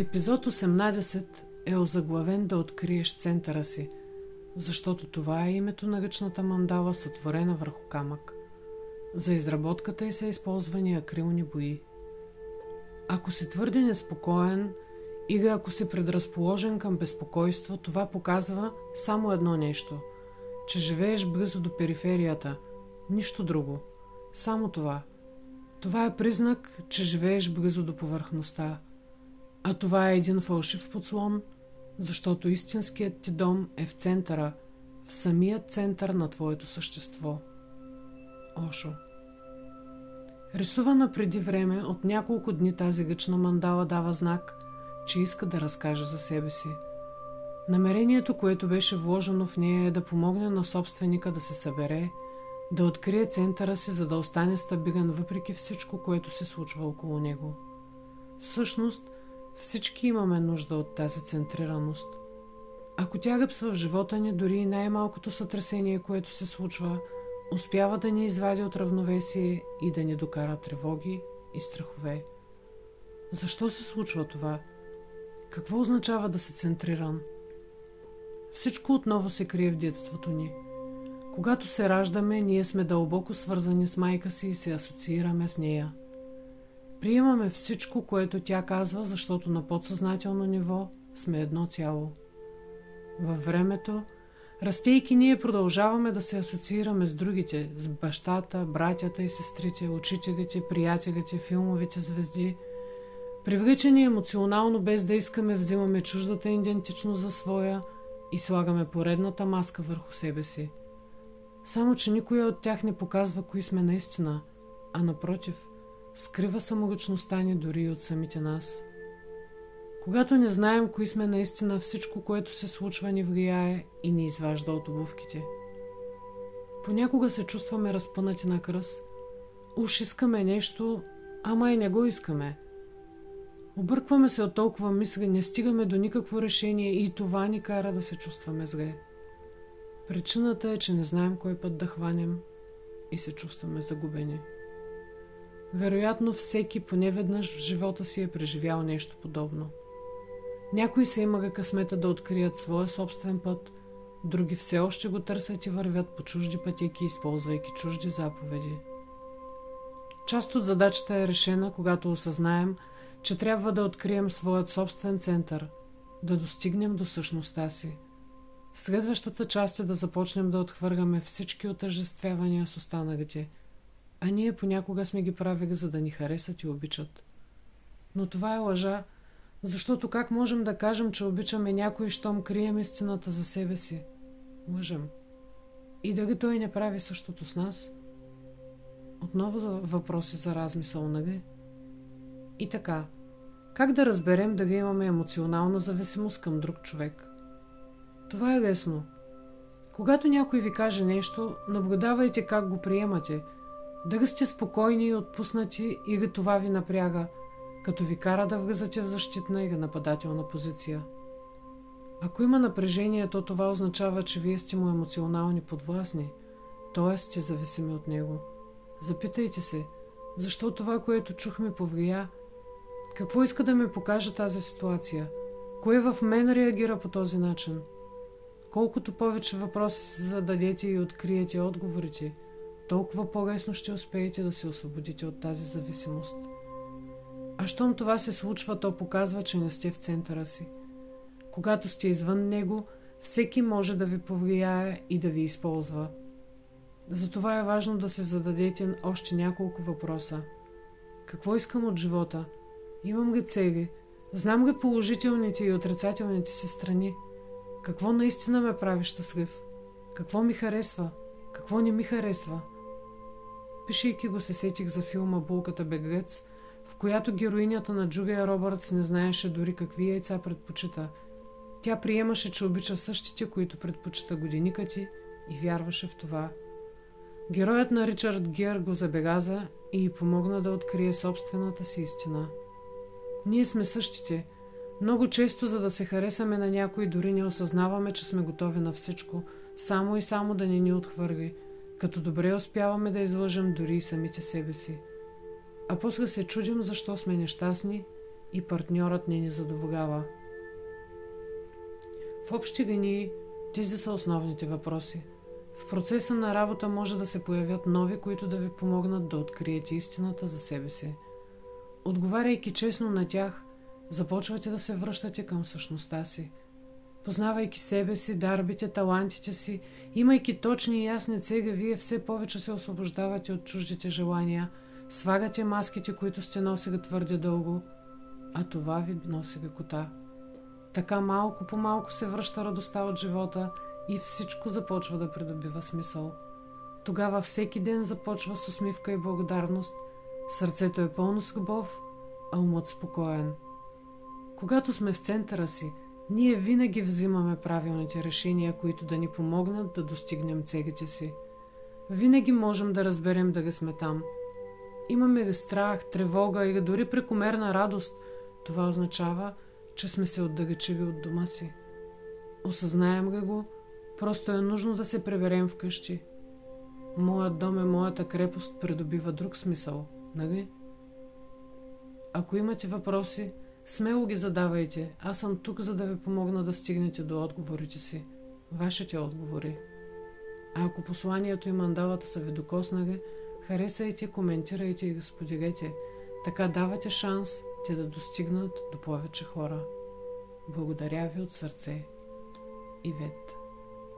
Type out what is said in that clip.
Епизод 18 е озаглавен да откриеш центъра си, защото това е името на ръчната мандала, сътворена върху камък. За изработката й са използвани акрилни бои. Ако си твърде неспокоен или ако си предразположен към безпокойство, това показва само едно нещо – че живееш близо до периферията, нищо друго. Само това. Това е признак, че живееш близо до повърхността – а това е един фалшив подслон, защото истинският ти дом е в центъра, в самия център на твоето същество. Ошо Рисувана преди време, от няколко дни тази гъчна мандала дава знак, че иска да разкаже за себе си. Намерението, което беше вложено в нея е да помогне на собственика да се събере, да открие центъра си, за да остане стабилен въпреки всичко, което се случва около него. Всъщност, всички имаме нужда от тази центрираност. Ако тя гъпсва в живота ни, дори и най-малкото сътресение, което се случва, успява да ни извади от равновесие и да ни докара тревоги и страхове. Защо се случва това? Какво означава да се центриран? Всичко отново се крие в детството ни. Когато се раждаме, ние сме дълбоко свързани с майка си и се асоциираме с нея – Приемаме всичко, което тя казва, защото на подсъзнателно ниво сме едно цяло. Във времето, растейки ние продължаваме да се асоциираме с другите, с бащата, братята и сестрите, учителите, приятелите, филмовите звезди. Привлечени емоционално, без да искаме, взимаме чуждата идентичност за своя и слагаме поредната маска върху себе си. Само, че никой от тях не показва кои сме наистина, а напротив – скрива самоличността ни дори и от самите нас. Когато не знаем кои сме наистина, всичко, което се случва, ни влияе и ни изважда от обувките. Понякога се чувстваме разпънати на кръст. Уж искаме нещо, ама и не го искаме. Объркваме се от толкова мисли, не стигаме до никакво решение и това ни кара да се чувстваме зле. Причината е, че не знаем кой път да хванем и се чувстваме загубени. Вероятно всеки поне веднъж в живота си е преживял нещо подобно. Някои са имали късмета да открият своя собствен път, други все още го търсят и вървят по чужди пътеки, използвайки чужди заповеди. Част от задачата е решена, когато осъзнаем, че трябва да открием своят собствен център, да достигнем до същността си. Следващата част е да започнем да отхвъргаме всички отъждествявания с останалите – а ние понякога сме ги правили, за да ни харесат и обичат. Но това е лъжа, защото как можем да кажем, че обичаме някой, щом крием истината за себе си? Лъжем. И дали той не прави същото с нас? Отново въпроси за размисъл, нали? И така, как да разберем дали имаме емоционална зависимост към друг човек? Това е лесно. Когато някой ви каже нещо, наблюдавайте как го приемате – дали сте спокойни и отпуснати или това ви напряга, като ви кара да влизате в защитна или нападателна позиция. Ако има напрежение, то това означава, че вие сте му емоционални подвластни, т.е. сте зависими от него. Запитайте се, защо това, което чухме, повлия? Какво иска да ми покаже тази ситуация? Кое в мен реагира по този начин? Колкото повече въпроси зададете и откриете отговорите – толкова по-лесно ще успеете да се освободите от тази зависимост. А щом това се случва, то показва, че не сте в центъра си. Когато сте извън него, всеки може да ви повлияе и да ви използва. Затова е важно да се зададете още няколко въпроса. Какво искам от живота? Имам ли цели? Знам ли положителните и отрицателните си страни? Какво наистина ме прави щастлив? Какво ми харесва? Какво не ми харесва? Пишейки го се сетих за филма Булката беглец, в която героинята на Джулия Робъртс не знаеше дори какви яйца предпочита. Тя приемаше, че обича същите, които предпочита годиника ти и вярваше в това. Героят на Ричард Гер го забеляза и й помогна да открие собствената си истина. Ние сме същите. Много често, за да се харесаме на някой, дори не осъзнаваме, че сме готови на всичко, само и само да не ни отхвърли – като добре успяваме да излъжем дори и самите себе си. А после се чудим защо сме нещастни и партньорът не ни задоволява. В общи линии тези са основните въпроси. В процеса на работа може да се появят нови, които да ви помогнат да откриете истината за себе си. Отговаряйки честно на тях, започвате да се връщате към същността си. Познавайки себе си, дарбите, талантите си, имайки точни и ясни цели, вие все повече се освобождавате от чуждите желания, свагате маските, които сте носили твърде дълго, а това ви носи лекота. Така малко по малко се връща радостта от живота и всичко започва да придобива смисъл. Тогава всеки ден започва с усмивка и благодарност, сърцето е пълно с любов, а умът спокоен. Когато сме в центъра си, ние винаги взимаме правилните решения, които да ни помогнат да достигнем целите си. Винаги можем да разберем дали сме там. Имаме ли страх, тревога или дори прекомерна радост, това означава, че сме се отдалечили от дома си. Осъзнаем ли го, просто е нужно да се преберем вкъщи. Моят дом е моята крепост придобива друг смисъл, нали? Ако имате въпроси, смело ги задавайте. Аз съм тук, за да ви помогна да стигнете до отговорите си. Вашите отговори. А ако посланието и мандалата са ви докоснали, харесайте, коментирайте и ги споделете. Така давате шанс те да достигнат до повече хора. Благодаря ви от сърце. Ивет